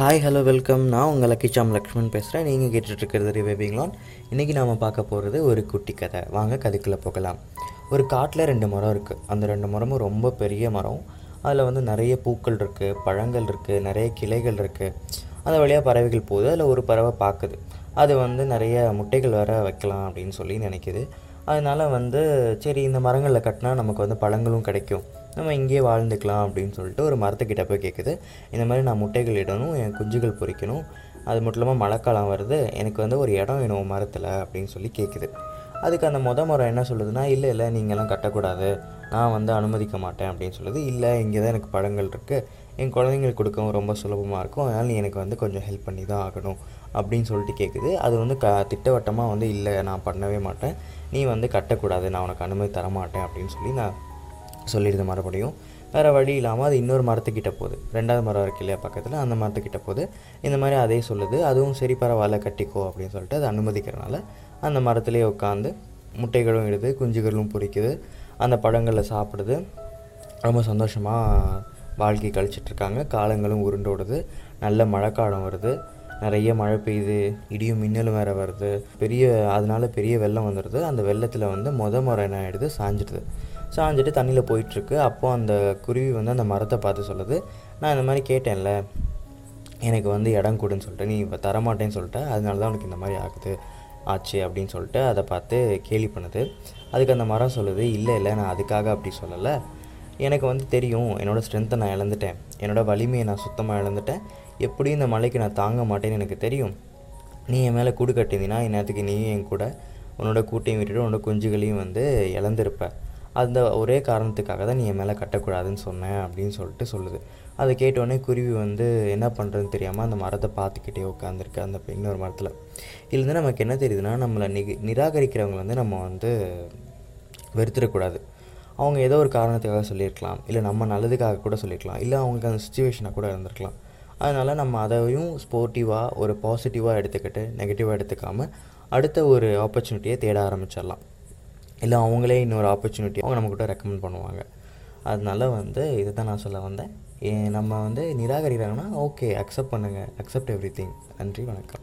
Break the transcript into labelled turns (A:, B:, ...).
A: Hi hello welcome நான் உங்கள் லக்கிச்சாம் லக்ஷ்மண் பேசுகிறேன் நீங்கள் கேட்டுட்ருக்கிறது ரிவேபிங்லான் இன்றைக்கி நாம் பார்க்க போகிறது ஒரு குட்டி கதை. வாங்க கதைக்குள்ளே போகலாம். ஒரு காட்டில் ரெண்டு மரம் இருக்குது அந்த ரெண்டு மரமும் ரொம்ப பெரிய மரம். அதில் வந்து நிறைய பூக்கள் இருக்குது பழங்கள் இருக்குது நிறைய கிளைகள் இருக்குது அந்த வழியாக பறவைகள் போகுது. அதில் ஒரு பறவை பார்க்குது அது வந்து நிறைய முட்டைகள் வர வைக்கலாம் அப்படின்னு சொல்லி நினைக்குது. அதனால் வந்து சரி இந்த மரங்களில் கட்டினா நமக்கு வந்து பழங்களும் கிடைக்கும். நம்ம இங்கேயே வாழ்ந்துக்கலாம் அப்படின்னு சொல்லிட்டு ஒரு மரத்துக்கிட்ட போய் கேட்குது இந்த மாதிரி நான் முட்டைகள் இடணும் என் குஞ்சுகள் பொரிக்கணும் அது மட்டும் இல்லாமல் மழைக்காலம் வருது எனக்கு வந்து ஒரு இடம் வேணும் மரத்தில் அப்படின்னு சொல்லி கேட்குது அதுக்கு அந்த மொத மரம் என்ன சொல்லுதுன்னா இல்லை இல்லை நீங்கள்லாம் கட்டக்கூடாது. நான் வந்து அனுமதிக்க மாட்டேன் அப்படின்னு சொல்லுது. இல்லை இங்கே தான் எனக்கு பழங்கள் இருக்குது என் குழந்தைங்களுக்கு கொடுக்கவும் ரொம்ப சுலபமாக இருக்கும். அதனால் நீ எனக்கு வந்து கொஞ்சம் ஹெல்ப் பண்ணி தான் ஆகணும் அப்படின்னு சொல்லிட்டு கேட்குது அது வந்து க திட்டவட்டமாக வந்து இல்லை நான் பண்ணவே மாட்டேன். நீ வந்து கட்டக்கூடாது நான் உனக்கு அனுமதி தர மாட்டேன் அப்படின்னு சொல்லி நான் சொல்லியிருந்த மறுபடியும். வேறு வழி இல்லாமல் அது இன்னொரு மரத்துக்கிட்ட போகுது. ரெண்டாவது மரம் இருக்கு இல்லையா பக்கத்தில் அந்த மரத்துக்கிட்ட போகுது. இந்த மாதிரி அதே சொல்லுது. அதுவும் சரி பரவாயில்ல கட்டிக்கோ அப்படின்னு சொல்லிட்டு அது அனுமதிக்கிறனால அந்த மரத்துலேயே உட்காந்து முட்டைகளும் இடுது குஞ்சுகளும் பொறிக்குது அந்த பழங்களை சாப்பிடுது. ரொம்ப சந்தோஷமாக வாழ்க்கை கழிச்சிட்ருக்காங்க. காலங்களும் உருண்டோடுது. நல்ல மழைக்காலம் வருது. நிறைய மழை பெய்யுது. இடியும் மின்னலும் வேறு வருது. பெரிய அதனால பெரிய வெள்ளம் வந்துடுது. அந்த வெள்ளத்தில் வந்து மொத முறை என்ன ஆகிடுது சாஞ்சிடுது. சாஞ்சிட்டு தண்ணியில் போயிட்டுருக்கு அப்போது அந்த குருவி வந்து அந்த மரத்தை பார்த்து சொல்லுது. நான் இந்த மாதிரி கேட்டேன்ல. எனக்கு வந்து இடம் கொடுன்னு சொல்லிட்டு. நீ இப்போ தரமாட்டேன்னு சொல்லிட்ட. அதனால தான் உனக்கு இந்த மாதிரி ஆகுது. ஆச்சு அப்படின்னு சொல்லிட்டு அதை பார்த்து கேலி பண்ணுது. அதுக்கு அந்த மரம் சொல்லுது இல்லை இல்லை. நான் அதுக்காக அப்படி சொல்லலை. எனக்கு வந்து தெரியும் என்னோடய ஸ்ட்ரென்த்தை நான் இழந்துட்டேன். என்னோடய வலிமையை நான் சுத்தமாக இழந்துட்டேன். எப்படியும் இந்த மலைக்கு நான் தாங்க மாட்டேன்னு எனக்கு தெரியும். நீ என் மேலே கூடு கட்டியிருந்தீங்கன்னா இந்நேரத்துக்கு நீயும் என் கூட உன்னோட கூட்டையும் விட்டுட்டு உன்னோட குஞ்சுகளையும் வந்து இழந்திருப்ப. அந்த ஒரே காரணத்துக்காக தான் நீ என் மேலே கட்டக்கூடாதுன்னு சொன்னேன் அப்படின்னு சொல்லிட்டு சொல்லுது. அதை கேட்டோடனே குருவி வந்து என்ன பண்ணுறதுன்னு தெரியாமல் அந்த மரத்தை பார்த்துக்கிட்டே உட்காந்துருக்கு அந்த இன்னொரு மரத்தில். இதுலேருந்து நமக்கு என்ன தெரியுதுன்னா நம்மளை நி நிராகரிக்கிறவங்க வந்து நம்ம வந்து வெறுத்துடக்கூடாது. அவங்க ஏதோ ஒரு காரணத்துக்காக சொல்லியிருக்கலாம். இல்லை நம்ம நல்லதுக்காக கூட சொல்லியிருக்கலாம். இல்லை அவங்களுக்கு அந்த சுச்சுவேஷனாக கூட இருந்திருக்கலாம். அதனால் நம்ம அதையும் ஸ்போர்ட்டிவாக ஒரு பாசிட்டிவாக எடுத்துக்கிட்டு நெகட்டிவாக எடுத்துக்காமல் அடுத்த ஒரு ஆப்பர்ச்சுனிட்டியை தேட ஆரம்பிச்சிடலாம். இல்லை அவங்களே இன்னொரு ஆப்பர்ச்சுனிட்டி அவங்க நம்மக்கிட்ட ரெக்கமெண்ட் பண்ணுவாங்க. அதனால வந்து இதை தான் நான் சொல்ல வந்தேன். ஏ- நம்ம வந்து நிராகரிக்கிறாங்கன்னா ஓகே அக்செப்ட் பண்ணுங்கள் அக்செப்ட் எவ்ரி திங் நன்றி வணக்கம்.